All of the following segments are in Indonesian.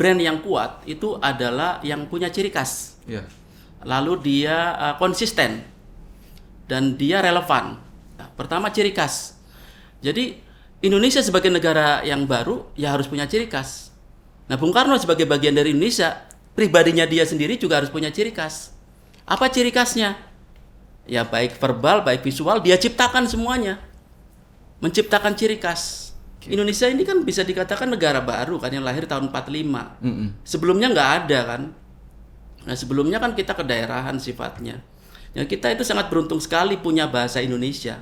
brand yang kuat itu adalah yang punya ciri khas. Iya. Lalu dia uh, konsisten dan dia relevan. Nah, pertama ciri khas. Jadi Indonesia sebagai negara yang baru ya harus punya ciri khas. Nah, Bung Karno sebagai bagian dari Indonesia, pribadinya dia sendiri juga harus punya ciri khas. Apa ciri khasnya? Ya baik verbal, baik visual, dia ciptakan semuanya. Menciptakan ciri khas. Indonesia ini kan bisa dikatakan negara baru kan yang lahir tahun 45. Mm-mm. Sebelumnya nggak ada kan. Nah sebelumnya kan kita kedaerahan sifatnya. Ya kita itu sangat beruntung sekali punya bahasa Indonesia.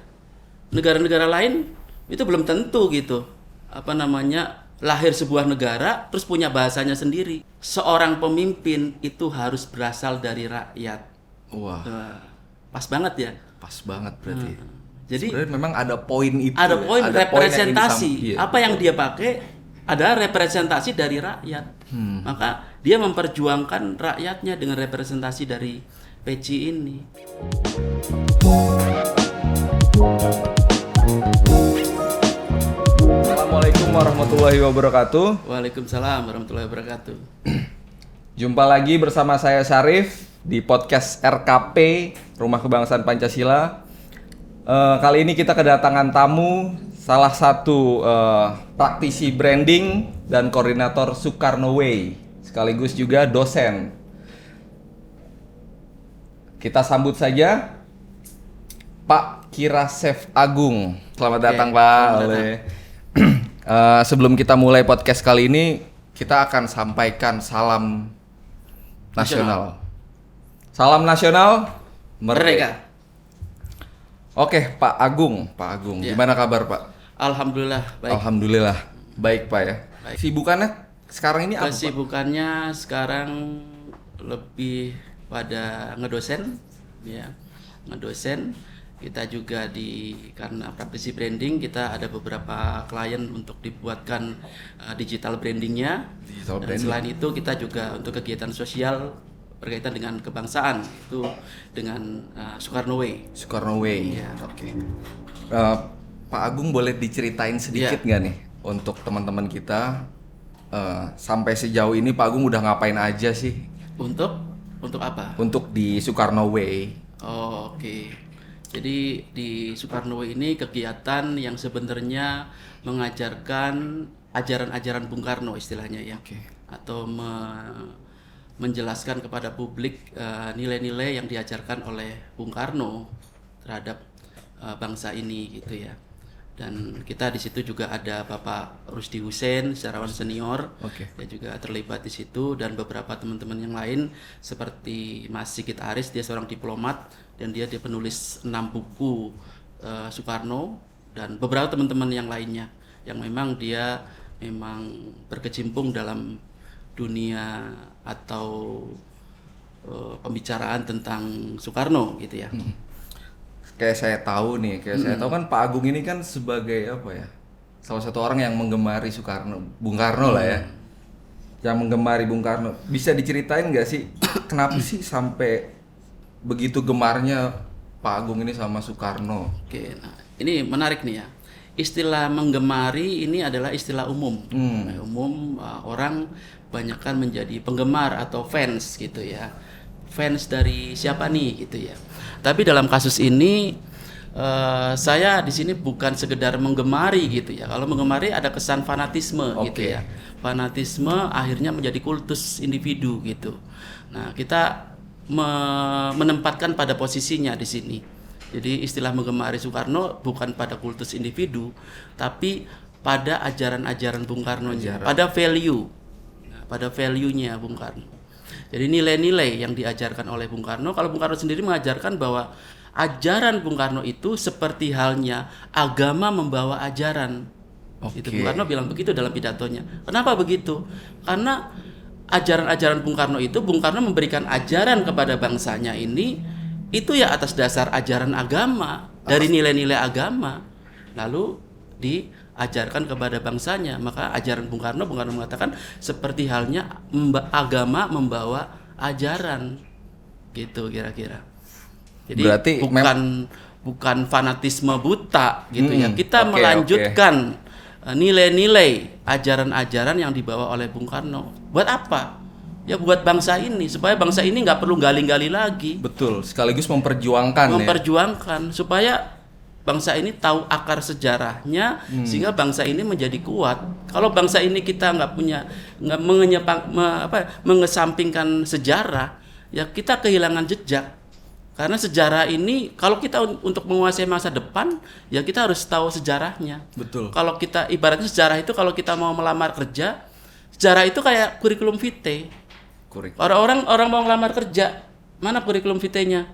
Negara-negara lain itu belum tentu gitu. Apa namanya lahir sebuah negara terus punya bahasanya sendiri. Seorang pemimpin itu harus berasal dari rakyat. Wah, Wah, pas banget ya. pas banget berarti. Jadi Sebenarnya memang ada poin itu. ada ya. poin Ada yang representasi. ini sama- iya. Apa yang dia pakai adalah representasi dari rakyat. Hmm. Maka dia memperjuangkan rakyatnya dengan representasi dari peci ini. Assalamualaikum warahmatullahi wabarakatuh. Waalaikumsalam warahmatullahi wabarakatuh. Jumpa lagi bersama saya Syarif di podcast RKP Rumah Kebangsaan Pancasila. Eh, kali ini kita kedatangan tamu salah satu eh, praktisi branding dan koordinator Soekarno Way sekaligus juga dosen. Kita sambut saja Pak Kirasef Agung. Selamat Oke, datang Pak. selamat. Eh, sebelum kita mulai podcast kali ini, kita akan sampaikan salam nasional. Salam nasional merdeka. Merdeka. Oke, Pak Agung, Pak Agung, Ya. gimana kabar Pak? Alhamdulillah baik. Alhamdulillah, baik Pak ya. Baik. Sibukannya sekarang ini apa? Pak? Kesibukannya sekarang lebih pada ngedosen, ya, ngedosen. Kita juga di karena praktisi branding kita ada beberapa klien untuk dibuatkan uh, digital brandingnya. Digital Dan branding. selain itu kita juga untuk kegiatan sosial berkaitan dengan kebangsaan itu dengan uh, Soekarno Way. Soekarno Way. Iya. Oke. Eh, Pak Agung boleh diceritain sedikit Iya. nggak nih untuk teman-teman kita eh, sampai sejauh ini Pak Agung udah ngapain aja sih Untuk untuk apa? untuk di Soekarno Way? Oh, Oke. Jadi di Soekarno ini kegiatan yang sebenarnya mengajarkan ajaran-ajaran Bung Karno istilahnya ya. Oke. Atau me- menjelaskan kepada publik eh, nilai-nilai yang diajarkan oleh Bung Karno terhadap eh, bangsa ini gitu ya. Dan kita di situ juga ada Bapak Rusdi Hussein, sejarawan senior, Oke. dia juga terlibat di situ dan beberapa teman-teman yang lain seperti Mas Sigit Aris dia seorang diplomat dan dia dia penulis enam buku eh, Soekarno dan beberapa teman-teman yang lainnya yang memang dia memang berkecimpung dalam dunia atau eh, pembicaraan tentang Soekarno gitu ya. Kayak saya tahu nih, kayak saya tahu kan Pak Agung ini kan sebagai apa ya? Salah satu orang yang menggemari Soekarno, Bung Karno lah ya. Yang menggemari Bung Karno. Bisa diceritain nggak sih kenapa sih sampai begitu gemarnya Pak Agung ini sama Soekarno? Oke, nah ini menarik nih ya. Istilah menggemari ini adalah istilah umum. Hmm. Umum uh, orang banyakkan menjadi penggemar atau fans gitu ya. Fans dari siapa nih gitu ya. Tapi dalam kasus ini eh, saya di sini bukan sekedar menggemari gitu ya. Kalau menggemari ada kesan fanatisme gitu Oke. ya. Fanatisme akhirnya menjadi kultus individu gitu. Nah, kita me- menempatkan pada posisinya di sini. Jadi istilah menggemari Soekarno bukan pada kultus individu, tapi pada ajaran-ajaran Bung Karno, pada value, pada value-nya Bung Karno. Jadi nilai-nilai yang diajarkan oleh Bung Karno, kalau Bung Karno sendiri mengajarkan bahwa ajaran Bung Karno itu seperti halnya agama membawa ajaran. Itu Bung. Karno bilang begitu dalam pidatonya. Kenapa begitu? Karena ajaran-ajaran Bung Karno itu Bung Karno memberikan ajaran kepada bangsanya ini itu ya atas dasar ajaran agama dari nilai-nilai agama lalu diajarkan kepada bangsanya maka ajaran Bung Karno Bung Karno mengatakan seperti halnya agama membawa ajaran gitu kira-kira jadi Berarti bukan bukan fanatisme buta gitu ya Hmm, kita oke, melanjutkan eh, nilai-nilai ajaran-ajaran yang dibawa oleh Bung Karno. Buat apa? Ya buat bangsa ini supaya bangsa ini nggak perlu gali-gali lagi, Betul, sekaligus memperjuangkan ya. memperjuangkan supaya bangsa ini tahu akar sejarahnya sehingga bangsa ini menjadi kuat. Kalau bangsa ini kita nggak punya nggak mengenyepang, me- apa, mengesampingkan sejarah, ya kita kehilangan jejak. Karena sejarah ini kalau kita un- untuk menguasai masa depan, ya kita harus tahu sejarahnya. Betul. Kalau kita ibaratnya sejarah itu kalau kita mau melamar kerja, sejarah itu kayak kurikulum vitae. Kurik. Orang-orang orang mau ngelamar kerja, mana kurikulum vitae-nya?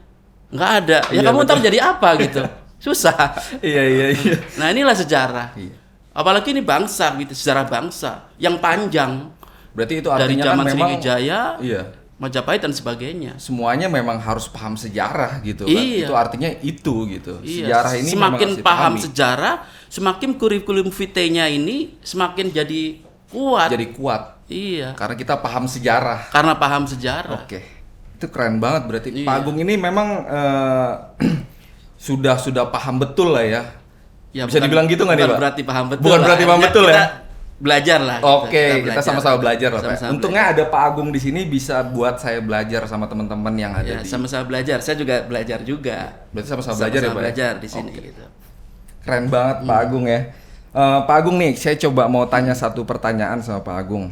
Nggak ada. Ya Iya, kamu betul. ntar jadi apa gitu. Susah. Iya iya iya. Nah, inilah sejarah. Iya. Apalagi ini bangsa gitu, sejarah bangsa yang panjang Berarti itu dari artinya zaman kan memang Sriwijaya, iya. Majapahit dan sebagainya. Semuanya memang harus paham sejarah gitu kan. Iya. Itu artinya itu gitu. Iya, Sejarah ini semakin paham dipahami. sejarah, semakin kurikulum vitae-nya ini semakin jadi kuat. jadi kuat iya, karena kita paham sejarah. karena paham sejarah. Oke. Itu keren banget berarti Iya. Pak Agung ini memang eh, sudah sudah paham betul lah ya. Ya, Bisa dibilang gitu nggak nih, bukan Pak? berarti paham betul. Bukan lah. berarti paham Ya, betul ya? Belajar lah. gitu. Oke, kita sama-sama belajar lah, Pak. Untungnya ada Pak Agung di sini bisa buat saya belajar sama teman-teman yang ada Ya, di. sama-sama belajar. Saya juga belajar juga. Berarti sama-sama belajar ya, Sama-sama Pak. ya? belajar di sini gitu. Keren banget Pak Hmm. Agung ya. Eh, Pak Agung nih, saya coba mau tanya satu pertanyaan sama Pak Agung.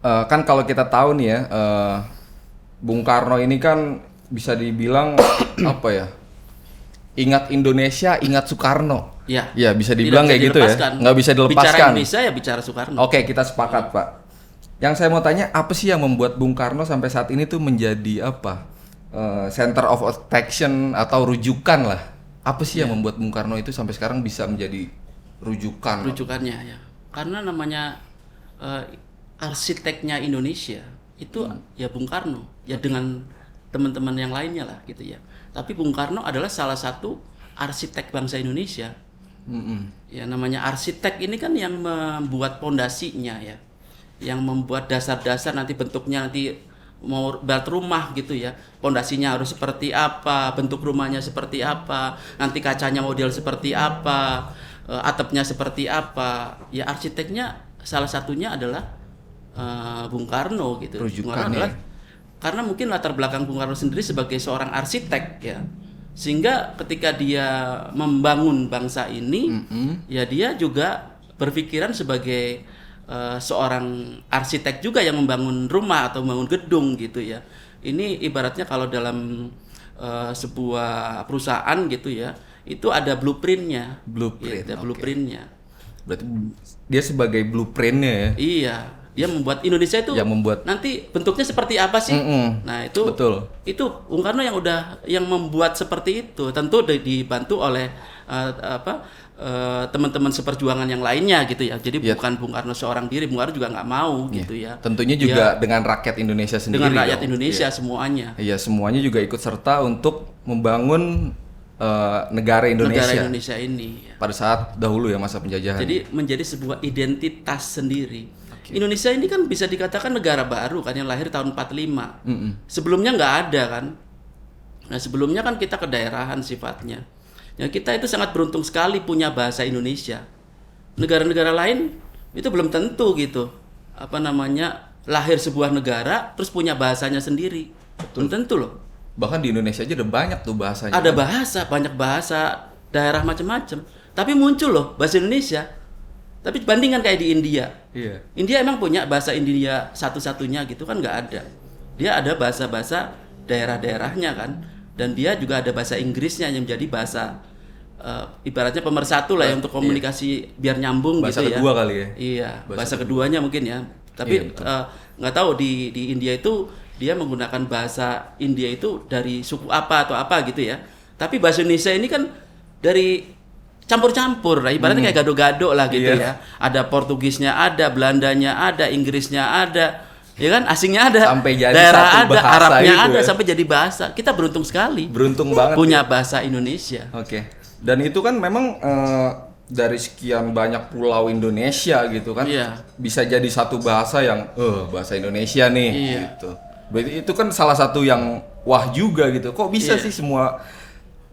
Eh, kan kalau kita tahu nih ya, eh, Bung Karno ini kan bisa dibilang apa ya? Ingat Indonesia, ingat Soekarno. Ya. Ya bisa dibilang kayak gitu ya. Nggak bisa Bicara dilepaskan. Indonesia ya bicara Soekarno. Oke, kita sepakat Pak. Yang saya mau tanya, apa sih yang membuat Bung Karno sampai saat ini tuh menjadi apa? Eh, center of attraction atau rujukan lah. Apa sih Iya. yang membuat Bung Karno itu sampai sekarang bisa menjadi rujukan? rujukannya ya karena namanya eh, arsiteknya Indonesia itu Hmm. ya Bung Karno ya dengan teman-teman yang lainnya lah gitu ya tapi Bung Karno adalah salah satu arsitek bangsa Indonesia. Mm-mm. ya namanya arsitek ini kan yang membuat pondasinya ya. Yang membuat dasar-dasar nanti bentuknya nanti mau buat rumah gitu ya. Pondasinya harus seperti apa bentuk rumahnya seperti apa nanti kacanya model seperti apa eh, atapnya seperti apa. Ya arsiteknya salah satunya adalah eh, Bung Karno gitu. Bung Rujukannya. Karno adalah karena mungkin latar belakang Bung Karno sendiri sebagai seorang arsitek ya. Sehingga ketika dia membangun bangsa ini Mm-mm. ya dia juga berpikiran sebagai eh, seorang arsitek juga yang membangun rumah atau membangun gedung gitu ya. Ini ibaratnya kalau dalam eh, sebuah perusahaan gitu ya itu ada blueprintnya. Blueprint, Iya, ada oke. blueprintnya. Berarti dia sebagai blueprintnya ya, iya dia membuat Indonesia itu yang membuat. nanti bentuknya seperti apa sih Mm-mm. nah itu Betul. itu Bung Karno yang udah yang membuat seperti itu tentu di- dibantu oleh eh, apa eh, teman-teman seperjuangan yang lainnya gitu ya jadi Iya. bukan Bung Karno seorang diri Bung Karno juga nggak mau gitu ya Tentunya juga dengan rakyat Indonesia sendiri. dengan rakyat dong. Indonesia semuanya Iya, semuanya juga ikut serta untuk membangun eh, negara Indonesia. negara Indonesia ini ya. pada saat dahulu ya masa penjajahan. jadi menjadi sebuah identitas sendiri Indonesia ini kan bisa dikatakan negara baru kan yang lahir tahun 45 Mm-mm. sebelumnya nggak ada kan. Nah sebelumnya kan kita kedaerahan sifatnya. Ya kita itu sangat beruntung sekali punya bahasa Indonesia. Negara-negara lain itu belum tentu gitu. Apa namanya lahir sebuah negara terus punya bahasanya sendiri. Belum tentu loh. Bahkan di Indonesia aja ada banyak tuh bahasanya. ada bahasa banyak bahasa daerah macam-macam. Tapi muncul loh bahasa Indonesia tapi bandingkan kayak di India Iya. India emang punya bahasa India satu-satunya gitu kan nggak ada. Dia ada bahasa-bahasa daerah-daerahnya kan, dan dia juga ada bahasa Inggrisnya yang menjadi bahasa eh, ibaratnya pemersatu lah ya untuk komunikasi biar nyambung Bahasa gitu ya. kedua kali ya? Iya, Bahasa bahasa, keduanya mungkin ya. Iya, Tapi betul. eh, nggak tahu di di India itu dia menggunakan bahasa India itu dari suku apa atau apa gitu ya. Tapi bahasa Indonesia ini kan dari campur-campur lah ibaratnya kayak gado-gado lah gitu Hmm. Iya. ya ada Portugisnya ada Belandanya ada Inggrisnya ada ya kan asingnya ada Sampai jadi daerah satu ada bahasa Arabnya itu ada ya. sampai jadi bahasa kita beruntung sekali Beruntung banget. punya bahasa Indonesia Oke. Dan itu kan memang eh, dari sekian banyak pulau Indonesia gitu kan. Iya. Bisa jadi satu bahasa yang eh bahasa Indonesia nih Iya. gitu. Berarti itu kan salah satu yang wah juga gitu. Kok bisa Iya. sih semua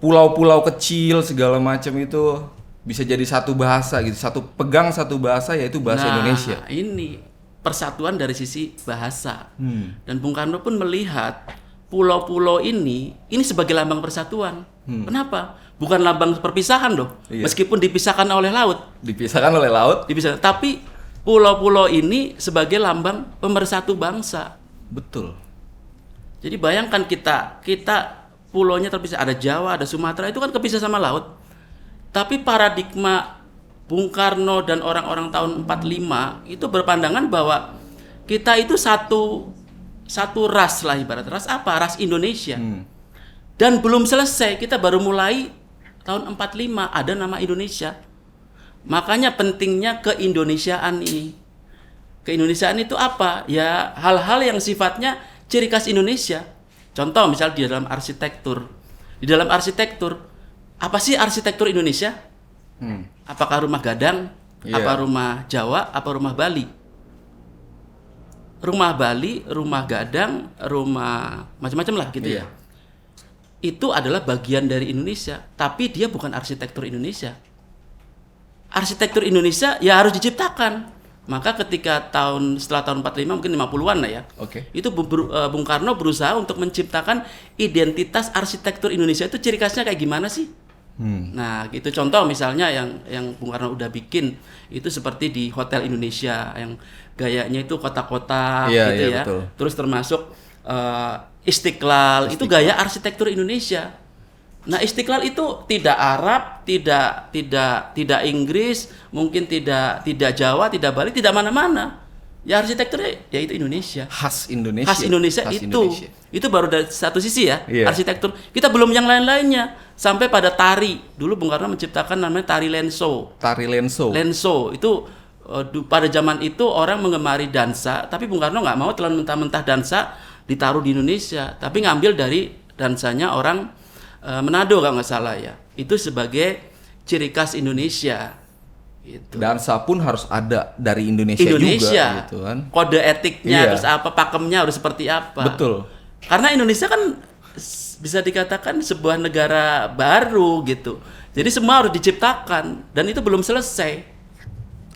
pulau-pulau kecil segala macam itu bisa jadi satu bahasa gitu, satu pegang satu bahasa yaitu bahasa Nah, Indonesia. ini persatuan dari sisi bahasa. Hmm. Dan Bung Karno pun melihat pulau-pulau ini ini sebagai lambang persatuan. Kenapa? Bukan lambang perpisahan loh. Hmm. Iya. Meskipun dipisahkan oleh laut, Dipisahkan oleh laut. dipisahkan. Tapi pulau-pulau ini sebagai lambang pemersatu bangsa. Betul. Jadi bayangkan kita kita pulaunya terpisah ada Jawa, ada Sumatera itu kan kepisah sama laut. Tapi paradigma Bung Karno dan orang-orang tahun 45 itu berpandangan bahwa kita itu satu satu ras lah ibarat ras apa? Ras Indonesia. Hmm. Dan belum selesai, kita baru mulai tahun 45 ada nama Indonesia. Makanya pentingnya keindonesiaan ini. Keindonesiaan itu apa? Ya hal-hal yang sifatnya ciri khas Indonesia. Contoh misal di dalam arsitektur. Di dalam arsitektur, apa sih arsitektur Indonesia? Hmm. Apakah rumah gadang? Iya. Apa rumah Jawa? Apa rumah Bali? Rumah Bali, rumah gadang, rumah macam-macam lah gitu Iya. ya. Itu adalah bagian dari Indonesia, tapi dia bukan arsitektur Indonesia. Arsitektur Indonesia ya harus diciptakan. Maka ketika tahun setelah tahun 45 mungkin 50-an lah ya. Oke. Itu Bu- Bu- eh, Bung Karno berusaha untuk menciptakan identitas arsitektur Indonesia itu ciri khasnya kayak gimana sih? Hmm. Nah, gitu contoh misalnya yang yang Bung Karno udah bikin itu seperti di Hotel Indonesia yang gayanya itu kotak-kotak Iya, gitu iya, ya. betul. Terus termasuk eh, Istiqlal, itu gaya arsitektur Indonesia. Nah, Istiqlal itu tidak Arab, tidak tidak tidak Inggris, mungkin tidak tidak Jawa, tidak Bali, tidak mana-mana. Ya arsitekturnya ya itu Indonesia. Khas Indonesia. Khas Indonesia Khas itu. Indonesia. Itu baru dari satu sisi ya, Iya. arsitektur. Kita belum yang lain-lainnya. Sampai pada tari. Dulu Bung Karno menciptakan namanya tari lenso. Tari lenso. Lenso itu eh, pada zaman itu orang mengemari dansa, tapi Bung Karno nggak mau telan mentah-mentah dansa ditaruh di Indonesia, tapi ngambil dari dansanya orang eh, Manado kalau nggak salah ya. Itu sebagai ciri khas Indonesia. Gitu. Dansa pun harus ada dari Indonesia, Indonesia, juga gitu kan. kode etiknya, Iya. terus apa pakemnya harus seperti apa. Betul. Karena Indonesia kan bisa dikatakan sebuah negara baru gitu. Jadi semua harus diciptakan dan itu belum selesai.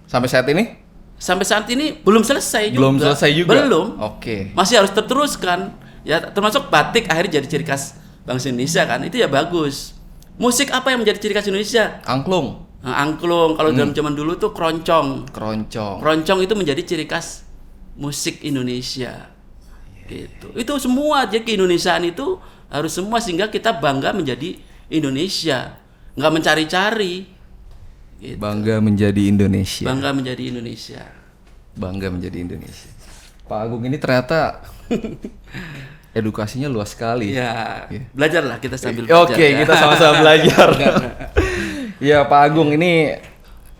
Sampai saat ini Sampai saat ini belum selesai juga. belum selesai juga. Belum. Oke. Masih harus terteruskan. Ya termasuk batik akhirnya jadi ciri khas bangsa Indonesia kan. Itu ya bagus. Musik apa yang menjadi ciri khas Indonesia? Angklung, Nah, angklung kalau Hmm. dalam zaman dulu tuh keroncong. keroncong. Keroncong itu menjadi ciri khas musik Indonesia. Gitu. Itu semua aja keindonesiaan itu harus semua sehingga kita bangga menjadi Indonesia. Nggak mencari-cari. Gitu. Bangga menjadi Indonesia. Bangga menjadi Indonesia. Bangga menjadi Indonesia. Pak Agung ini ternyata edukasinya luas sekali. Ya, Iya. belajarlah kita sambil Oke, belajar. ya. kita sama-sama belajar. Ya Pak Agung ini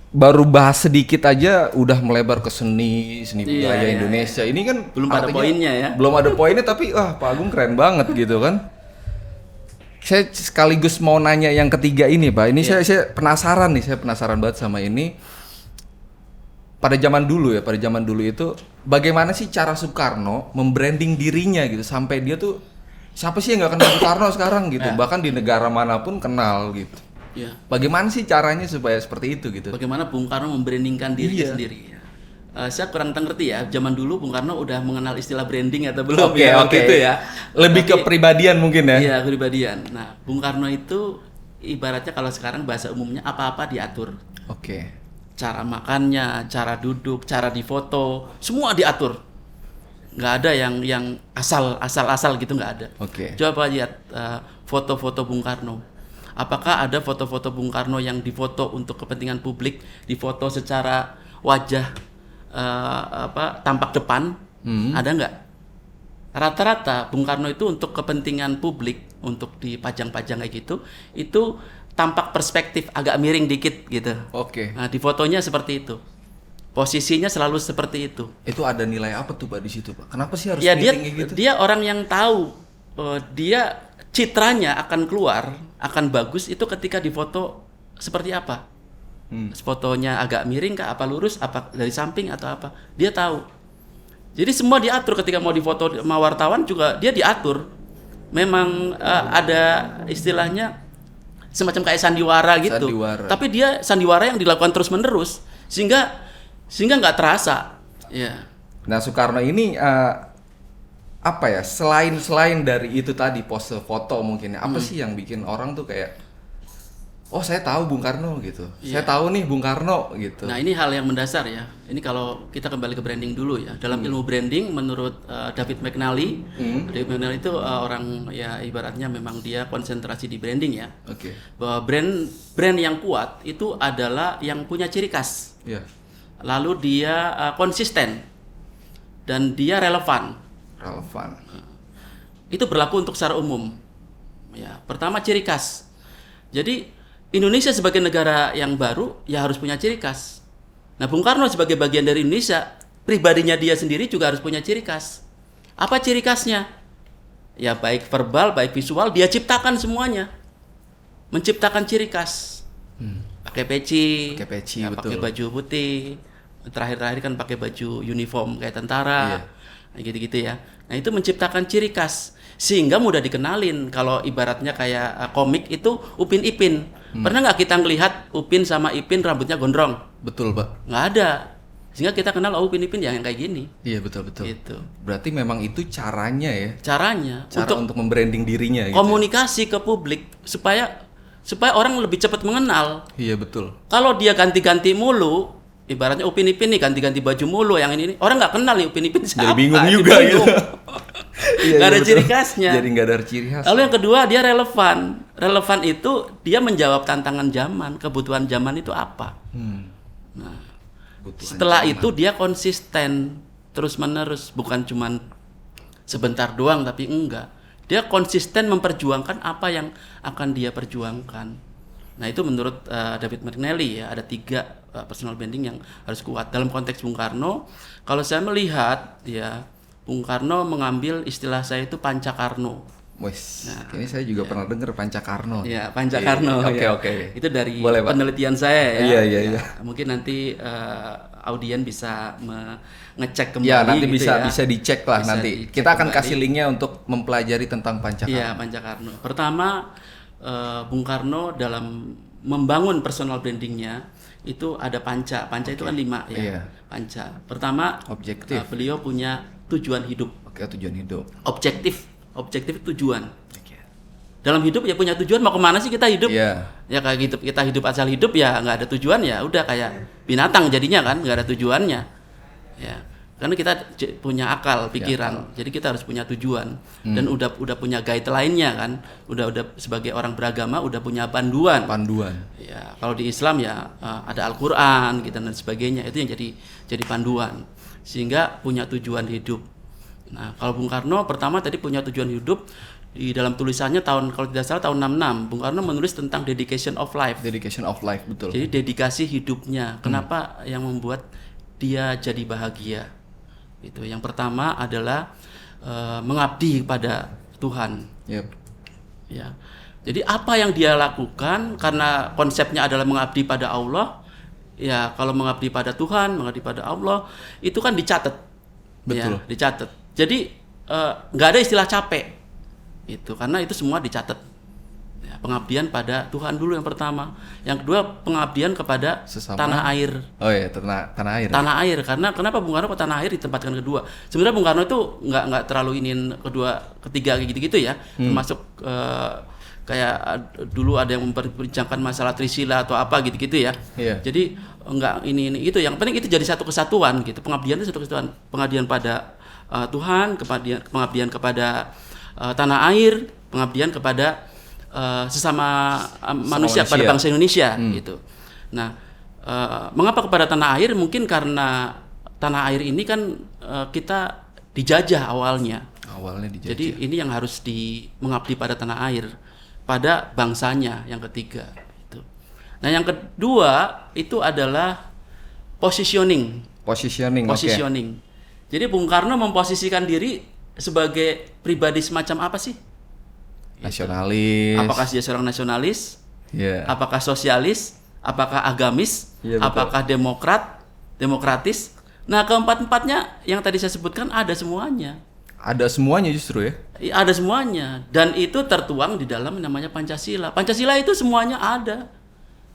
baru bahas sedikit aja udah melebar ke seni, seni Iya, budaya iya, Indonesia. Ini kan Belum artinya poinnya ya. Belum ada poinnya tapi wah Pak Agung keren banget gitu kan. Saya sekaligus mau nanya yang ketiga ini Pak. Ini Iya. saya saya penasaran nih, saya penasaran banget sama ini. Pada zaman dulu ya, pada zaman dulu itu bagaimana sih cara Soekarno membranding dirinya gitu sampai dia tuh siapa sih yang nggak kenal Soekarno sekarang gitu. Iya. Bahkan di negara mana pun kenal gitu. Ya. Bagaimana sih caranya supaya seperti itu gitu? Bagaimana Bung Karno membrandingkan dirinya Iya. sendiri ya. Eh, saya kurang ngerti ya, zaman dulu Bung Karno udah mengenal istilah branding atau belum Oke, ya oke. waktu itu ya. Lebih ke Tapi- pribadian mungkin ya. Iya, kepribadian. Nah, Bung Karno itu ibaratnya kalau sekarang bahasa umumnya apa-apa diatur. Oke. Cara makannya, cara duduk, cara difoto, semua diatur. Nggak ada yang yang asal asal asal gitu nggak ada. Oke. Coba lihat eh, foto-foto Bung Karno. Apakah ada foto-foto Bung Karno yang difoto untuk kepentingan publik, difoto secara wajah eh, apa tampak depan? Hmm. Ada nggak? Rata-rata Bung Karno itu untuk kepentingan publik, untuk dipajang-pajang kayak gitu, itu tampak perspektif agak miring dikit gitu. Oke. Nah, di fotonya seperti itu. Posisinya selalu seperti itu. Itu ada nilai apa tuh Pak di situ Pak? Kenapa sih harus ya dia gitu? dia orang yang tahu eh, dia citranya akan keluar akan bagus itu ketika difoto seperti apa Hmm. fotonya agak miring kah apa lurus apa dari samping atau apa dia tahu jadi semua diatur ketika mau difoto sama wartawan juga dia diatur memang eh, ada istilahnya semacam kayak sandiwara gitu. Sandiwara. Tapi dia sandiwara yang dilakukan terus menerus sehingga sehingga nggak terasa. Ya. Nah Soekarno ini eh, apa ya? Selain selain dari itu tadi pose foto mungkin ya, Hmm. apa sih yang bikin orang tuh kayak oh saya tahu Bung Karno gitu. Iya. Saya tahu nih Bung Karno gitu. Nah ini hal yang mendasar ya. Ini kalau kita kembali ke branding dulu ya. Dalam ilmu branding, menurut uh, David McNally, David McNally itu uh, orang ya ibaratnya memang dia konsentrasi di branding ya. Oke. Bahwa brand brand yang kuat itu adalah yang punya ciri khas. Iya. Lalu dia uh, konsisten dan dia relevan. Relevan. Itu berlaku untuk secara umum. Ya, pertama ciri khas. Jadi Indonesia sebagai negara yang baru ya harus punya ciri khas. Nah, Bung Karno sebagai bagian dari Indonesia, pribadinya dia sendiri juga harus punya ciri khas. Apa ciri khasnya? Ya baik verbal, baik visual, dia ciptakan semuanya. Menciptakan ciri khas. Pakai peci, Pakai peci, ya, pakai baju putih. Terakhir-terakhir kan pakai baju uniform kayak tentara. Iya. Nah, gitu-gitu ya. Nah, itu menciptakan ciri khas sehingga mudah dikenalin. Kalau ibaratnya kayak uh, komik itu Upin Ipin. Hmm. Pernah nggak kita ngelihat Upin sama Ipin rambutnya gondrong? Betul, Pak. Nggak ada. Sehingga kita kenal oh Upin Ipin ya yang kayak gini. Iya, betul betul. Gitu. Berarti memang itu caranya ya. Caranya Cara untuk untuk, membranding dirinya gitu. komunikasi ke publik supaya supaya orang lebih cepat mengenal. Iya, betul. Kalau dia ganti-ganti mulu, ibaratnya Upin Ipin nih ganti-ganti baju mulu yang ini, ini orang nggak kenal nih Upin Ipin siapa. Jadi bingung juga bingung. gitu. Iya, iya, ada betul. ciri khasnya. Jadi nggak ada ciri khas. Lalu yang kedua dia relevan. Relevan itu dia menjawab tantangan zaman, kebutuhan zaman itu apa. Hmm. Nah, Kebutuhan setelah zaman. itu dia konsisten terus menerus, bukan cuman sebentar doang tapi enggak. Dia konsisten memperjuangkan apa yang akan dia perjuangkan. Nah itu menurut uh, David McNally ya ada tiga uh, personal branding yang harus kuat dalam konteks Bung Karno. Kalau saya melihat ya Bung Karno mengambil istilah saya itu pancakarno. Wes, ini saya juga pernah dengar Pancakarno. Ya, Pancakarno. Iya, Oke, ya. oke. Itu dari Boleh, Pak. penelitian saya ya. Iya, iya, Ya, iya. Mungkin nanti eh, audien bisa mengecek kembali Ya, nanti gitu bisa ya. bisa dicek lah Bisa nanti. dicek Kita akan kembali. kasih linknya untuk mempelajari tentang Pancakarno. Iya, Pancakarno. Pertama eh, Bung Karno dalam membangun personal brandingnya itu ada panca. Panca itu kan lima ya. Iya. Panca. Pertama Objektif. eh, beliau punya tujuan hidup. Oke, tujuan hidup. Objektif. Objektif tujuan. Dalam hidup ya punya tujuan mau ke mana sih kita hidup? Iya. ya kayak gitu kita hidup asal hidup ya nggak ada tujuan ya udah kayak binatang jadinya kan nggak ada tujuannya ya karena kita punya akal pikiran jadi kita harus punya tujuan dan udah udah punya guideline-nya kan udah udah sebagai orang beragama udah punya panduan Panduan. ya kalau di Islam ya eh, ada Al-Qur'an gitu dan sebagainya itu yang jadi jadi panduan sehingga punya tujuan hidup. Nah kalau Bung Karno pertama tadi punya tujuan hidup di dalam tulisannya tahun kalau tidak salah tahun 66 Bung Karno menulis tentang dedication of life. Dedication of life, betul. jadi dedikasi hidupnya. Kenapa yang membuat dia jadi bahagia? Itu yang pertama adalah eh, mengabdi kepada Tuhan. Yep. ya. Jadi apa yang dia lakukan karena konsepnya adalah mengabdi pada Allah ya kalau mengabdi pada Tuhan mengabdi pada Allah itu kan dicatat. Betul. ya, dicatat. Jadi eh, nggak ada istilah capek. Itu karena itu semua dicatat. Ya, pengabdian pada Tuhan dulu yang pertama. Yang kedua pengabdian kepada Sesama. tanah air. Oh iya, tanah tanah air. tanah air karena kenapa Bung Karno ke tanah air ditempatkan kedua? Sebenarnya Bung Karno itu nggak nggak terlalu ingin kedua ketiga kayak gitu-gitu ya. Termasuk eh, kayak dulu ada yang memperbincangkan masalah Trisila atau apa gitu-gitu ya. Iya. jadi enggak ini ini itu. Yang penting itu jadi satu kesatuan gitu. Pengabdian itu satu kesatuan. Pengabdian pada eh, Tuhan pengabdian pengabdian kepada eh, tanah air pengabdian kepada eh, sesama eh, manusia, pada manusia. bangsa Indonesia gitu. Nah eh, mengapa kepada tanah air? Mungkin karena tanah air ini kan eh, kita dijajah awalnya. Awalnya dijajah. jadi ini yang harus di mengabdi pada tanah air, pada bangsanya yang ketiga. Itu. Nah yang kedua itu adalah positioning, positioning. positioning. Jadi Bung Karno memposisikan diri sebagai pribadi semacam apa sih? Nasionalis. Apakah dia seorang nasionalis? Iya. Apakah sosialis? Apakah agamis? Iya, betul. apakah demokrat? Demokratis? Nah keempat-empatnya yang tadi saya sebutkan ada semuanya. Ada semuanya justru ya. Ada semuanya dan itu tertuang di dalam namanya Pancasila. Pancasila itu semuanya ada.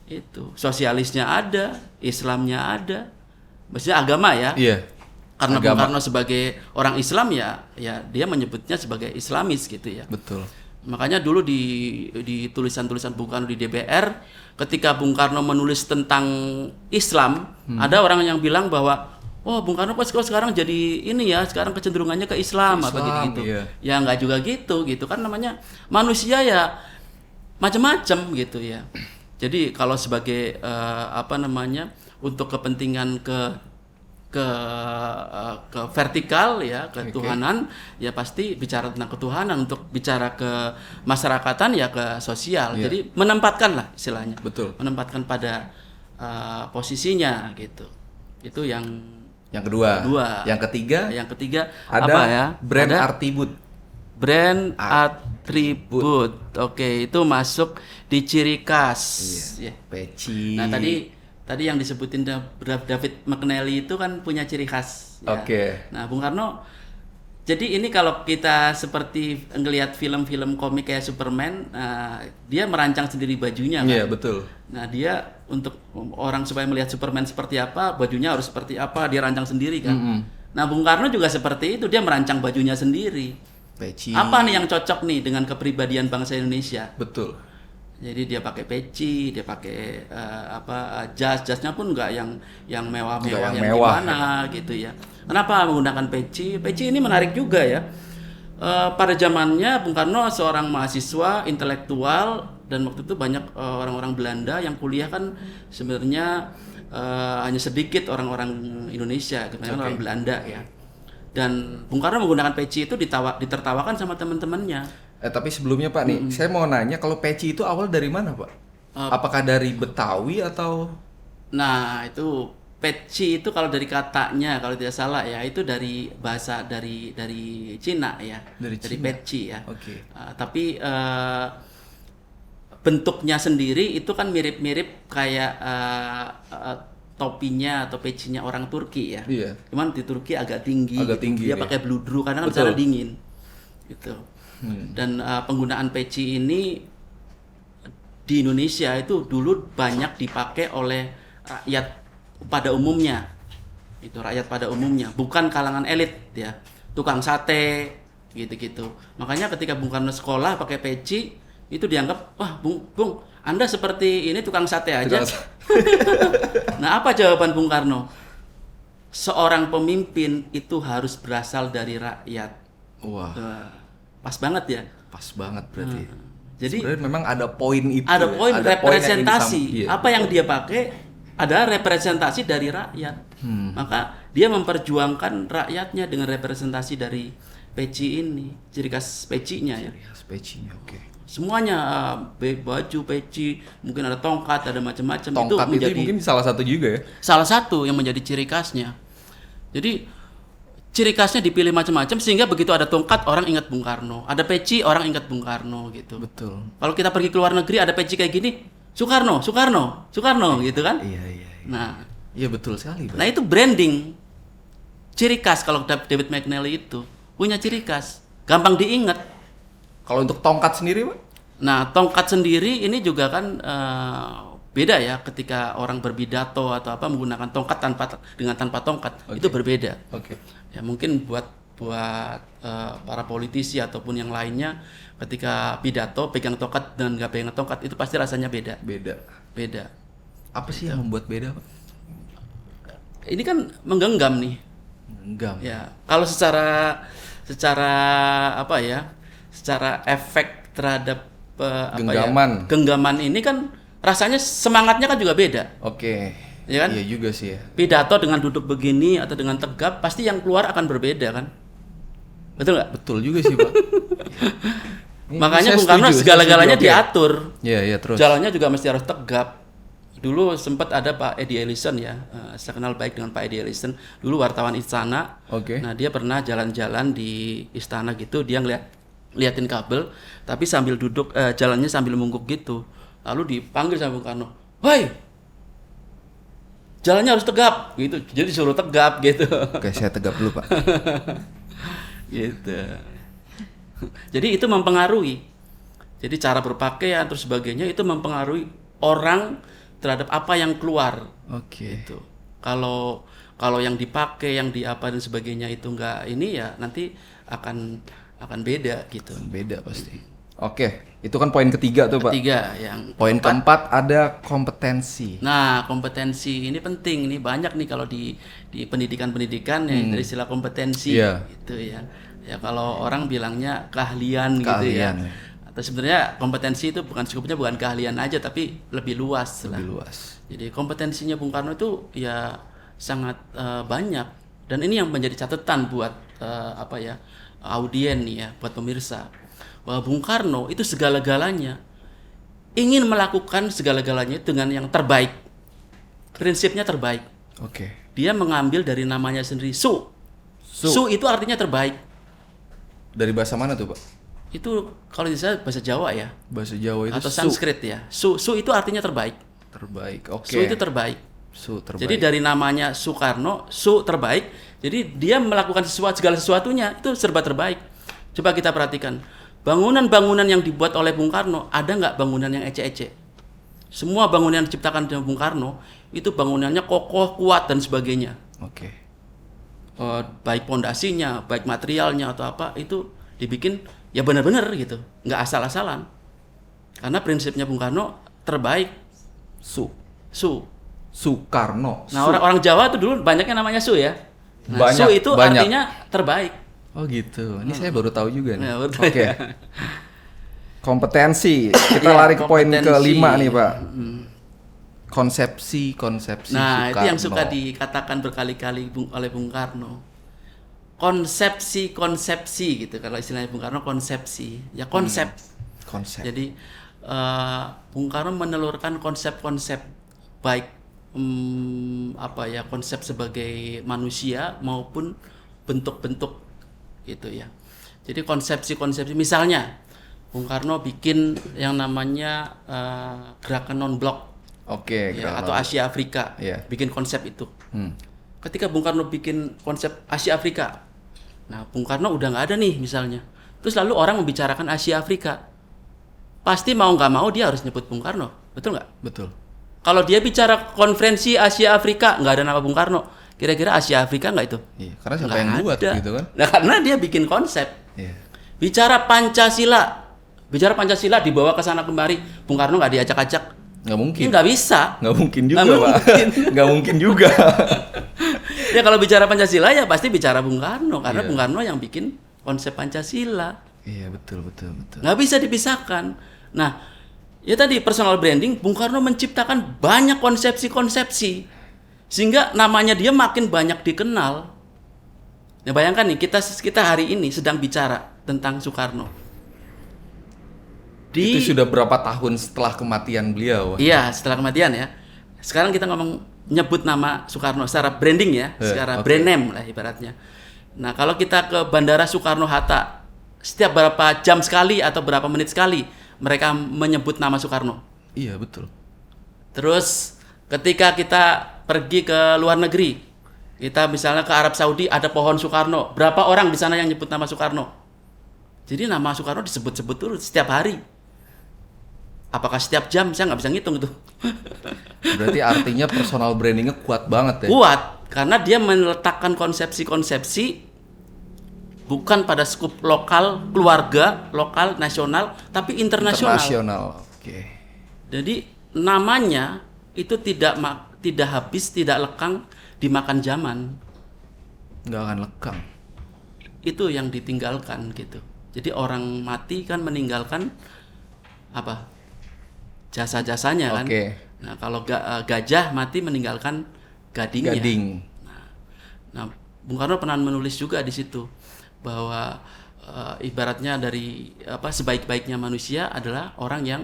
Itu sosialisnya ada, Islamnya ada. Maksudnya agama ya. Iya. Karena Bung Agama. Karno sebagai orang Islam ya, ya dia menyebutnya sebagai Islamis gitu ya. Betul. Makanya dulu di di tulisan-tulisan Bung Karno di DPR, ketika Bung Karno menulis tentang Islam, Hmm. ada orang yang bilang bahwa Oh, Bung Karno kok kok sekarang jadi ini ya, sekarang kecenderungannya ke Islam, apa Islam, gitu-gitu. iya. Ya nggak juga gitu, gitu kan namanya manusia ya macam-macam gitu ya. Jadi kalau sebagai eh, apa namanya untuk kepentingan ke ke eh, ke vertikal ya ke Tuhanan ya pasti bicara tentang ketuhanan untuk bicara ke masyarakatan ya ke sosial. Iya. Jadi menempatkan lah istilahnya. Betul. Menempatkan pada eh, posisinya gitu. Itu yang Yang kedua. Kedua. Yang ketiga yang ketiga ada apa ya? brand Ada Artibut. brand atribut. Oke, itu masuk di ciri khas. Ya. Peci. Nah, tadi tadi yang disebutin Da- Da- David McNally itu kan punya ciri khas. ya. Oke. Nah, Bung Karno jadi ini kalau kita seperti ngelihat film-film komik kayak Superman, nah, dia merancang sendiri bajunya kan. Iya, betul. Nah, dia untuk orang supaya melihat Superman seperti apa, bajunya harus seperti apa, dia rancang sendiri kan. Nah, Bung Karno juga seperti itu, dia merancang bajunya sendiri. Peci. Apa nih yang cocok nih dengan kepribadian bangsa Indonesia? Betul. Jadi dia pakai peci, dia pakai eh, apa jas, jasnya pun nggak yang yang mewah-mewah Nggak yang yang, mewah, gimana gitu ya. Kenapa menggunakan peci? Peci ini menarik juga ya. Eh, pada zamannya Bung Karno seorang mahasiswa intelektual dan waktu itu banyak eh, orang-orang Belanda yang kuliah kan sebenarnya eh, hanya sedikit orang-orang Indonesia, kebanyakan orang Belanda ya. Dan Bung Karno menggunakan peci itu ditawa, ditertawakan sama teman-temannya. Eh tapi sebelumnya Pak nih, saya mau nanya kalau peci itu awal dari mana Pak? Eh, Apakah dari Betawi atau Nah, itu peci itu kalau dari katanya kalau tidak salah ya itu dari bahasa dari dari Cina ya. Dari Cina. peci ya. Oke. Uh, tapi uh, bentuknya sendiri itu kan mirip-mirip kayak uh, uh, topinya atau pecinya orang Turki ya. Iya. Cuman di Turki agak tinggi. Agak gitu. tinggi, Dia iya. pakai bludru karena kan Betul. sana dingin. Gitu. Hmm. Dan uh, penggunaan peci ini di Indonesia itu dulu banyak dipakai oleh rakyat pada umumnya. Itu rakyat pada umumnya, bukan kalangan elit ya. Tukang sate gitu-gitu. Makanya ketika Bung Karno sekolah pakai peci itu dianggap wah Bung Bung Anda seperti ini tukang sate aja. Tukang nah, apa jawaban Bung Karno? Seorang pemimpin itu harus berasal dari rakyat. Wah, Wah, pas banget ya. pas banget berarti. Jadi Sebenarnya memang ada poin itu. ada ya. poin Ada yang representasi. iya. Apa yang dia pakai adalah representasi dari rakyat. Hmm. Maka dia memperjuangkan rakyatnya dengan representasi dari peci ini, ciri khas pecinya ya. Yes, pecinya oke. Semuanya uh, be- baju, peci, mungkin ada tongkat, ada macam-macam itu Tongkat itu, menjadi mungkin salah satu juga ya. salah satu yang menjadi ciri khasnya. Jadi ciri khasnya dipilih macam-macam sehingga begitu ada tongkat orang ingat Bung Karno, ada peci orang ingat Bung Karno gitu. Betul. Kalau kita pergi ke luar negeri ada peci kayak gini, Soekarno, Soekarno, Soekarno gitu kan. Iya, iya. iya. Nah, Iya betul sekali. Pak. nah itu branding. Ciri khas kalau David McNally itu punya ciri khas, gampang diingat. Kalau untuk tongkat sendiri, Pak? Nah, tongkat sendiri ini juga kan eh, beda ya ketika orang berbidato atau apa menggunakan tongkat tanpa dengan tanpa tongkat itu berbeda. Oke. Ya mungkin buat buat eh, para politisi ataupun yang lainnya ketika pidato pegang tongkat dan nggak pegang tongkat itu pasti rasanya beda. Beda. Beda. Apa sih yang membuat beda, Pak? Ini kan menggenggam nih. Enggak. Ya, kalau secara secara apa ya? Secara efek terhadap eh, apa ya, genggaman ini kan rasanya semangatnya kan juga beda. Oke. Iya kan? Iya juga sih ya. Pidato dengan duduk begini atau dengan tegap pasti yang keluar akan berbeda kan? Betul nggak? Betul juga sih, Pak. Makanya Bung Karno segala-galanya diatur. Iya, iya terus. Jalannya juga mesti harus tegap. Dulu sempat ada Pak Edi Ellison ya, eh, saya kenal baik dengan Pak Edi Ellison. Dulu wartawan istana. Oke. Nah dia pernah jalan-jalan di istana gitu, dia ngeliat liatin kabel, tapi sambil duduk eh, jalannya sambil mungguk gitu. Lalu dipanggil sama Bung Karno, "Woi, jalannya harus tegap." Gitu. Jadi suruh tegap gitu. Oke, saya tegap dulu, Pak. gitu. Jadi itu mempengaruhi. Jadi cara berpakaian terus sebagainya itu mempengaruhi orang terhadap apa yang keluar Oke. gitu. Kalau kalau yang dipakai, yang diapa dan sebagainya itu enggak ini ya nanti akan akan beda gitu. Beda pasti. Oke, itu kan poin ketiga tuh, Pak. Tiga yang Poin keempat ada kompetensi. Nah, kompetensi ini penting ini banyak nih kalau di di pendidikan-pendidikan ya dari istilah kompetensi Iya. gitu ya. Ya kalau orang bilangnya keahlian, gitu ya. Keahlian, ya. Atau sebenarnya kompetensi itu bukan cukupnya bukan keahlian aja tapi lebih luas lah. Lebih luas. Jadi kompetensinya Bung Karno itu ya sangat eh, banyak dan ini yang menjadi catatan buat eh, apa ya audien nih ya buat pemirsa bahwa Bung Karno itu segala-galanya ingin melakukan segala-galanya dengan yang terbaik prinsipnya terbaik Oke. dia mengambil dari namanya sendiri su Su. su, itu artinya terbaik Dari bahasa mana tuh, Pak? itu kalau saya bahasa Jawa ya Bahasa Jawa itu atau su. Sanskrit ya su su itu artinya terbaik Terbaik. Oke. su itu terbaik Su terbaik. Jadi dari namanya Soekarno, Su terbaik. Jadi dia melakukan sesuatu segala sesuatunya itu serba terbaik. Coba kita perhatikan bangunan-bangunan yang dibuat oleh Bung Karno ada nggak bangunan yang ece-ece? Semua bangunan yang diciptakan oleh Bung Karno itu bangunannya kokoh, kuat dan sebagainya. Oke. Eh, baik pondasinya, baik materialnya atau apa itu dibikin ya benar-benar gitu, nggak asal-asalan. Karena prinsipnya Bung Karno terbaik, Su. Su. Soekarno. Nah, orang-orang Jawa tuh dulu banyaknya namanya Su ya. Nah, Banyak, Su itu banyak. artinya terbaik. Oh gitu. Ini saya baru tahu juga nih. Ya, Oke. ya. Kompetensi. Kita Iya, lari ke poin kelima nih, Pak. Konsepsi, konsepsi Nah, itu yang suka Soekarno. dikatakan berkali-kali oleh Bung Karno. Konsepsi-konsepsi gitu kalau istilahnya Bung Karno konsepsi. Ya konsep. konsep. Jadi eh, Bung Karno menelurkan konsep-konsep baik hmm, apa ya konsep sebagai manusia maupun bentuk-bentuk gitu ya. Jadi konsepsi-konsepsi misalnya Bung Karno bikin yang namanya eh, gerakan non blok Oke, ya, gerakan atau Asia Afrika Iya. bikin konsep itu. Hmm. Ketika Bung Karno bikin konsep Asia Afrika, nah Bung Karno udah nggak ada nih misalnya. Terus lalu orang membicarakan Asia Afrika, pasti mau nggak mau dia harus nyebut Bung Karno, betul nggak? Betul. Kalau dia bicara konferensi Asia Afrika nggak ada nama Bung Karno, kira-kira Asia Afrika nggak itu? Iya, karena siapa yang buat ada. gitu kan? Nah karena dia bikin konsep. Iya. Bicara Pancasila, bicara Pancasila dibawa ke sana kemari, Bung Karno nggak diajak-ajak, Nggak mungkin. nggak bisa. Nggak mungkin juga, Nggak Pak. mungkin. Nggak mungkin juga. ya kalau bicara Pancasila ya pasti bicara Bung Karno karena Iya. Bung Karno yang bikin konsep Pancasila iya, betul, betul, betul. nggak bisa dipisahkan nah ya tadi personal branding Bung Karno menciptakan banyak konsepsi-konsepsi sehingga namanya dia makin banyak dikenal ya bayangkan nih kita kita hari ini sedang bicara tentang Soekarno di Itu sudah berapa tahun setelah kematian beliau? Iya, setelah kematian ya. Sekarang kita ngomong nyebut nama Soekarno secara branding ya, Eh, secara oke. brand name lah ibaratnya. Nah, kalau kita ke Bandara Soekarno Hatta, setiap berapa jam sekali atau berapa menit sekali mereka menyebut nama Soekarno. Iya, betul. Terus ketika kita pergi ke luar negeri, kita misalnya ke Arab Saudi ada pohon Soekarno, berapa orang di sana yang nyebut nama Soekarno? Jadi nama Soekarno disebut-sebut terus setiap hari. Apakah setiap jam? Saya nggak bisa ngitung itu. Berarti artinya personal brandingnya kuat banget ya? Kuat karena dia meletakkan konsepsi-konsepsi bukan pada skup lokal, keluarga, lokal, nasional, tapi internasional. Internasional. Oke. Jadi namanya itu tidak tidak habis, tidak lekang dimakan zaman. Nggak akan lekang. Itu yang ditinggalkan gitu. Jadi orang mati kan meninggalkan apa? Jasa-jasanya kan. Oke. Nah, kalau ga- eh, gajah mati meninggalkan gadingnya. Gading. Nah, Bung Karno pernah menulis juga di situ bahwa eh, ibaratnya dari apa sebaik-baiknya manusia adalah orang yang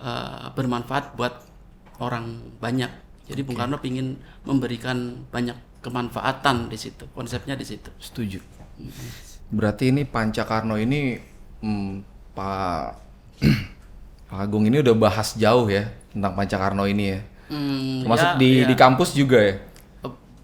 eh, bermanfaat buat orang banyak. Jadi Bung Karno ingin memberikan banyak kemanfaatan di situ. Konsepnya di situ. Setuju. Berarti ini Pancakarno ini hmm, Pak Pak Agung ini udah bahas jauh ya tentang Pancakarno ini ya. Hmm, Termasuk ya, di ya. di kampus juga ya.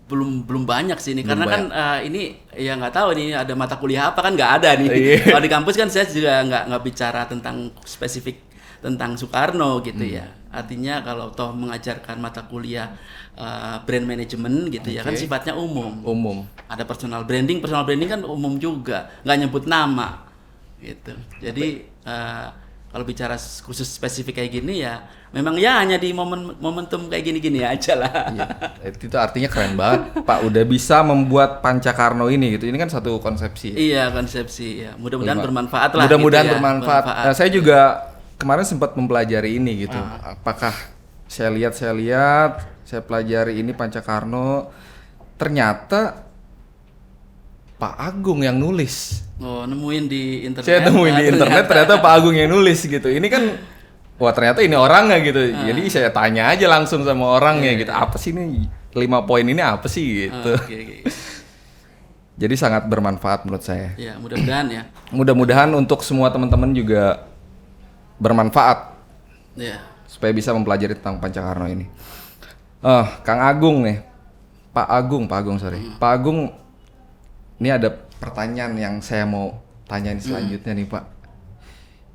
Belum belum banyak sih ini karena kan eh, ini ya nggak tahu nih ada mata kuliah apa kan nggak ada nih. Iya. Kalau di kampus kan saya juga nggak nggak bicara tentang spesifik tentang Soekarno gitu Hmm. ya. Artinya kalau toh mengajarkan mata kuliah eh, brand management gitu ya kan sifatnya umum. Umum. Ada personal branding, personal branding kan umum juga, nggak nyebut nama gitu. Jadi eh, kalau bicara khusus spesifik kayak gini ya, memang ya hanya di momen momentum kayak gini-gini aja lah. Iya, itu artinya keren banget. Pak udah bisa membuat Pancakarno ini gitu. Ini kan satu konsepsi. Iya konsepsi ya. Mudah-mudahan bermanfaat lah. Mudah-mudahan gitu ya, bermanfaat. Nah, saya juga kemarin sempat mempelajari ini gitu. Ah. Apakah saya lihat saya lihat, saya pelajari ini Pancakarno ternyata Pak Agung yang nulis. Oh nemuin di internet. Saya temuin di nah, internet ternyata Pak Agung yang nulis gitu. Ini kan wah ternyata ini orangnya gitu. Ah. Jadi saya tanya aja langsung sama orangnya Iya, gitu. Apa sih ini lima poin ini apa sih gitu. Oke, oke. Jadi sangat bermanfaat menurut saya. Ya mudah-mudahan ya. Mudah-mudahan untuk semua teman-teman juga bermanfaat Ya. supaya bisa mempelajari tentang Pancakarno ini. Eh, Kang Agung nih, Pak Agung, Pak Agung sorry, Pak Agung, ini ada pertanyaan yang saya mau tanyain selanjutnya nih Pak.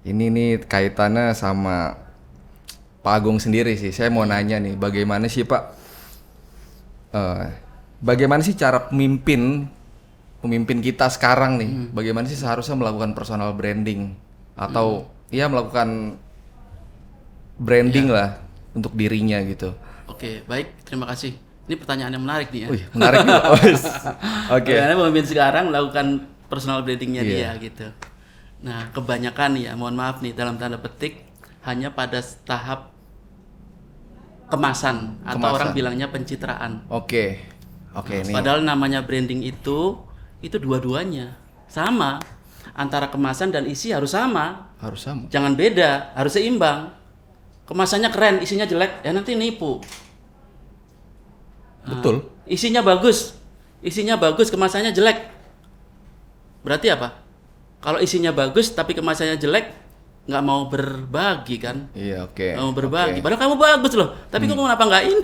Ini nih kaitannya sama Pak Agung sendiri sih. Saya mau nanya nih, bagaimana sih Pak? eh, bagaimana sih cara pemimpin pemimpin kita sekarang nih? Bagaimana sih seharusnya melakukan personal branding atau ya melakukan branding lah untuk dirinya gitu. Oke baik terima kasih. Ini pertanyaan yang menarik nih ya. Wih, menarik juga. Oke. Karena pemimpin sekarang melakukan personal brandingnya Iya. dia gitu. Nah kebanyakan ya mohon maaf nih dalam tanda petik hanya pada tahap kemasan, atau Kemasan. orang bilangnya pencitraan. Oke. Oke, ini. Padahal namanya branding itu itu dua-duanya sama antara kemasan dan isi harus sama. harus sama. Jangan beda, harus seimbang. Kemasannya keren, isinya jelek, ya nanti nipu. Betul. Isinya bagus, isinya bagus, kemasannya jelek. Berarti apa? Kalau isinya bagus tapi kemasannya jelek, nggak mau berbagi kan? Iya, oke. Nggak mau berbagi. Oke. Padahal kamu bagus loh, tapi kamu kenapa nggak ini?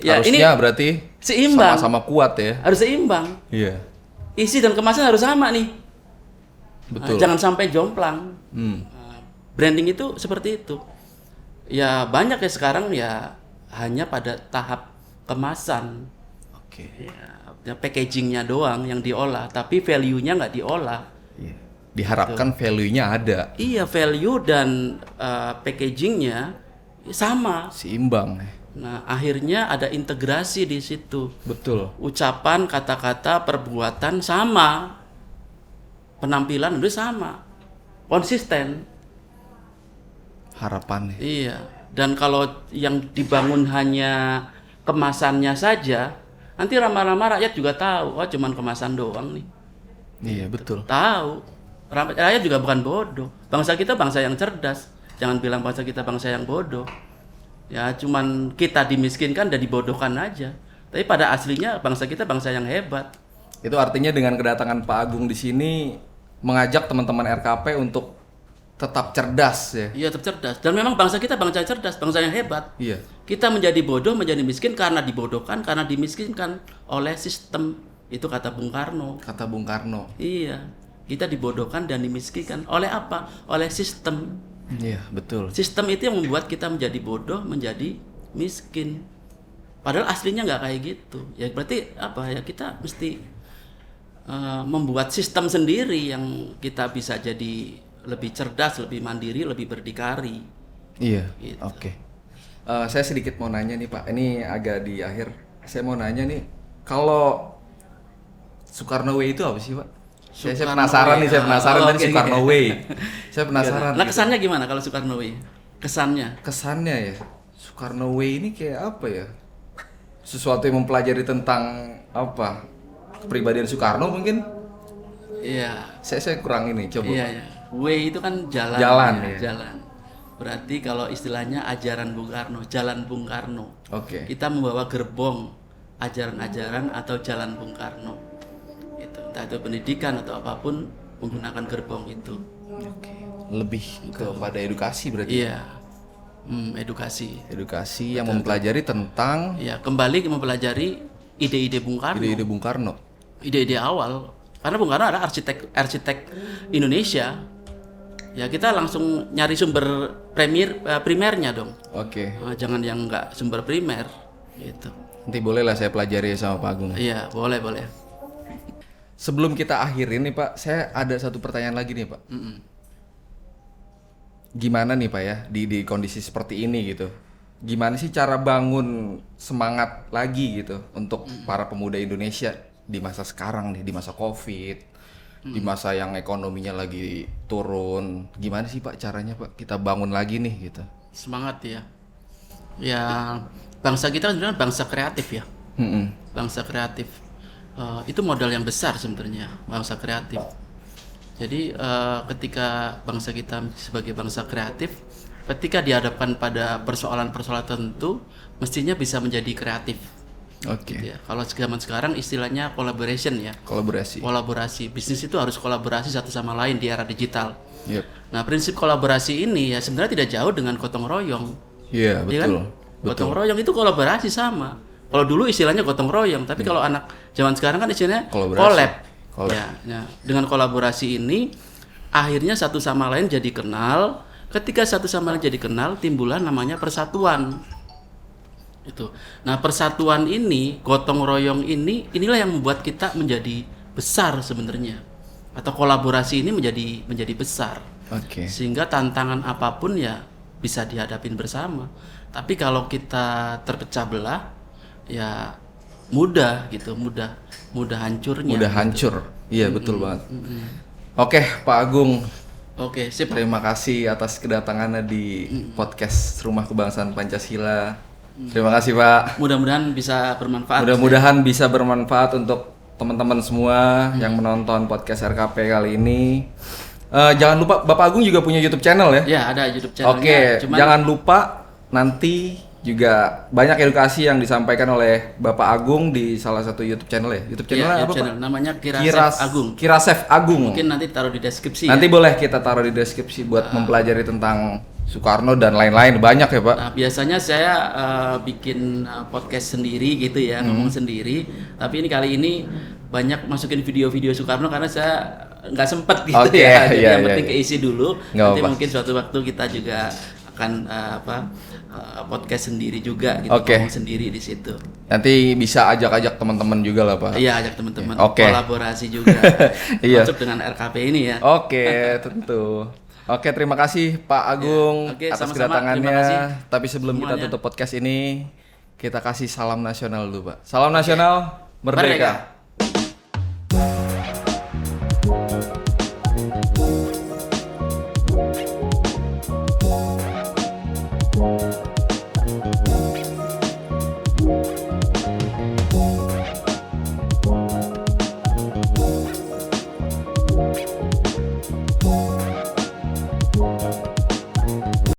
ya ini Harusnya berarti seimbang. sama-sama kuat ya. harus seimbang. Iya. Isi dan kemasan harus sama nih. Betul. Jangan sampai jomplang. Hmm. Nah, branding itu seperti itu. Ya banyak ya sekarang ya hanya pada tahap kemasan. Oke. Ya, packagingnya doang yang diolah, tapi value-nya nggak diolah. Iya. Diharapkan value-nya ada, Iya value dan uh, packagingnya sama. seimbang. Nah akhirnya ada integrasi di situ. Betul. Ucapan, kata-kata, perbuatan sama, penampilan udah sama, konsisten. Harapannya. Iya. Dan kalau yang dibangun hanya kemasannya saja, nanti lama-lama rakyat juga tahu, oh cuman kemasan doang nih. Iya, betul. Tahu. Ra- Rakyat juga bukan bodoh. Bangsa kita bangsa yang cerdas. Jangan bilang bangsa kita bangsa yang bodoh. Ya cuman kita dimiskinkan dan dibodohkan aja. Tapi pada aslinya bangsa kita bangsa yang hebat. Itu artinya dengan kedatangan Pak Agung di sini mengajak teman-teman RKP untuk tetap cerdas ya. Iya tetap cerdas. Dan memang bangsa kita bangsa cerdas, bangsa yang hebat. Iya. Kita menjadi bodoh, menjadi miskin karena dibodohkan, karena dimiskinkan oleh sistem. Itu kata Bung Karno. Kata Bung Karno. Iya, kita dibodohkan dan dimiskinkan. Oleh apa? Oleh sistem. Iya, betul. Sistem itu yang membuat kita menjadi bodoh, menjadi miskin. Padahal aslinya nggak kayak gitu. Ya berarti apa ya kita mesti eh, membuat sistem sendiri yang kita bisa jadi lebih cerdas, lebih mandiri, lebih berdikari. Iya. Gitu. Oke. Eh, saya sedikit mau nanya nih Pak. Ini agak di akhir. Saya mau nanya nih, kalau Soekarno Way itu apa sih Pak? Saya, saya penasaran Way. nih, saya penasaran Oh, dari oke, Soekarno oke. Way. Saya penasaran. Nah gitu. kesannya gimana kalau Soekarno Way? Kesannya? Kesannya ya, Soekarno Way ini kayak apa ya? Sesuatu yang mempelajari tentang apa? Kepribadian Soekarno mungkin? Iya. Saya saya kurang ini, coba. Iya, iya. Way itu kan jalan. Jalan, ya, ya. Jalan. Berarti kalau istilahnya ajaran Bung Karno, jalan Bung Karno. Oke. Kita membawa gerbong ajaran-ajaran atau jalan Bung Karno. Itu entah itu pendidikan atau apa pun menggunakan gerbong itu. Oke. Lebih kepada edukasi berarti. Iya. Hmm, edukasi. Edukasi yang mempelajari tentang Ya, kembali mempelajari ide-ide Bung Karno Ide-ide Bung Karno. Ide-ide awal karena Bung Karno adalah arsitek arsitek Indonesia ya kita langsung nyari sumber premier eh, primernya dong Oke. Eh, jangan yang enggak sumber primer gitu Nanti boleh lah saya pelajari sama Pak Agung. iya boleh boleh Sebelum kita akhirin nih Pak, saya ada satu pertanyaan lagi nih Pak. Gimana nih Pak ya di di kondisi seperti ini gitu? Gimana sih cara bangun semangat lagi gitu untuk para pemuda Indonesia di masa sekarang nih, di masa Covid, di masa yang ekonominya lagi turun. Gimana sih Pak caranya Pak kita bangun lagi nih gitu? semangat ya ya bangsa kita kan sebenarnya bangsa kreatif ya Mm-mm. bangsa kreatif Eh, itu modal yang besar sebenarnya bangsa kreatif jadi eh, ketika bangsa kita sebagai bangsa kreatif ketika dihadapkan pada persoalan-persoalan tertentu mestinya bisa menjadi kreatif Oke. gitu ya kalau zaman sekarang istilahnya collaboration ya Kolaborasi. kolaborasi bisnis itu harus kolaborasi satu sama lain di era digital Yep. nah prinsip kolaborasi ini ya sebenarnya tidak jauh dengan gotong royong Iya, Iya kan? betul. Gotong royong itu kolaborasi sama. Kalau dulu istilahnya gotong royong, tapi kalau anak zaman sekarang kan istilahnya Kolaborasi. collab. Ya, ya. dengan kolaborasi ini akhirnya satu sama lain jadi kenal. Ketika satu sama lain jadi kenal, timbulah namanya persatuan. Itu. Nah, persatuan ini, gotong royong ini, inilah yang membuat kita menjadi besar sebenarnya. Atau kolaborasi ini menjadi menjadi besar Oke. sehingga tantangan apa pun ya bisa dihadapin bersama tapi kalau kita terpecah belah ya mudah gitu mudah mudah hancurnya Udah hancur. Iya, betul banget. Oke, Pak Agung, oke sip terima kasih atas kedatangannya di podcast Rumah Kebangsaan Pancasila. Terima kasih, Pak. mudah-mudahan bisa bermanfaat Mudah-mudahan bisa bermanfaat untuk teman-teman semua yang menonton podcast RKP kali ini. Eh, jangan lupa Bapak Agung juga punya YouTube channel ya. ya ada YouTube channelnya Oke, cuman jangan lupa nanti juga banyak edukasi yang disampaikan oleh Bapak Agung di salah satu YouTube channel ya. YouTube ya, channelnya YouTube apa, channel namanya? Kirasef Kiras Agung Kirasef Agung. mungkin nanti taruh di deskripsi Nanti ya. boleh kita taruh di deskripsi buat mempelajari tentang Soekarno dan lain-lain banyak ya, Pak. Nah, biasanya saya eh, bikin eh, podcast sendiri gitu ya, Hmm. ngomong sendiri. Tapi ini kali ini banyak masukin video-video Soekarno karena saya nggak sempet gitu Oke, ya. Jadi iya, yang iya, penting iya. keisi dulu. Nggak Nanti apa-apa. mungkin suatu waktu kita juga akan eh, apa podcast sendiri juga gitu, Oke. ngomong sendiri di situ. Nanti bisa ajak-ajak teman-teman juga lah, Pak. Iya, ajak teman-teman Oke. kolaborasi juga. Iya. Masuk dengan RKP ini ya. Oke, tentu. Oke, terima kasih Pak Agung Ya, oke, atas kedatangannya. Tapi sebelum kita semuanya. tutup podcast ini, kita kasih salam nasional dulu, Pak. Salam nasional, merdeka. Merdeka.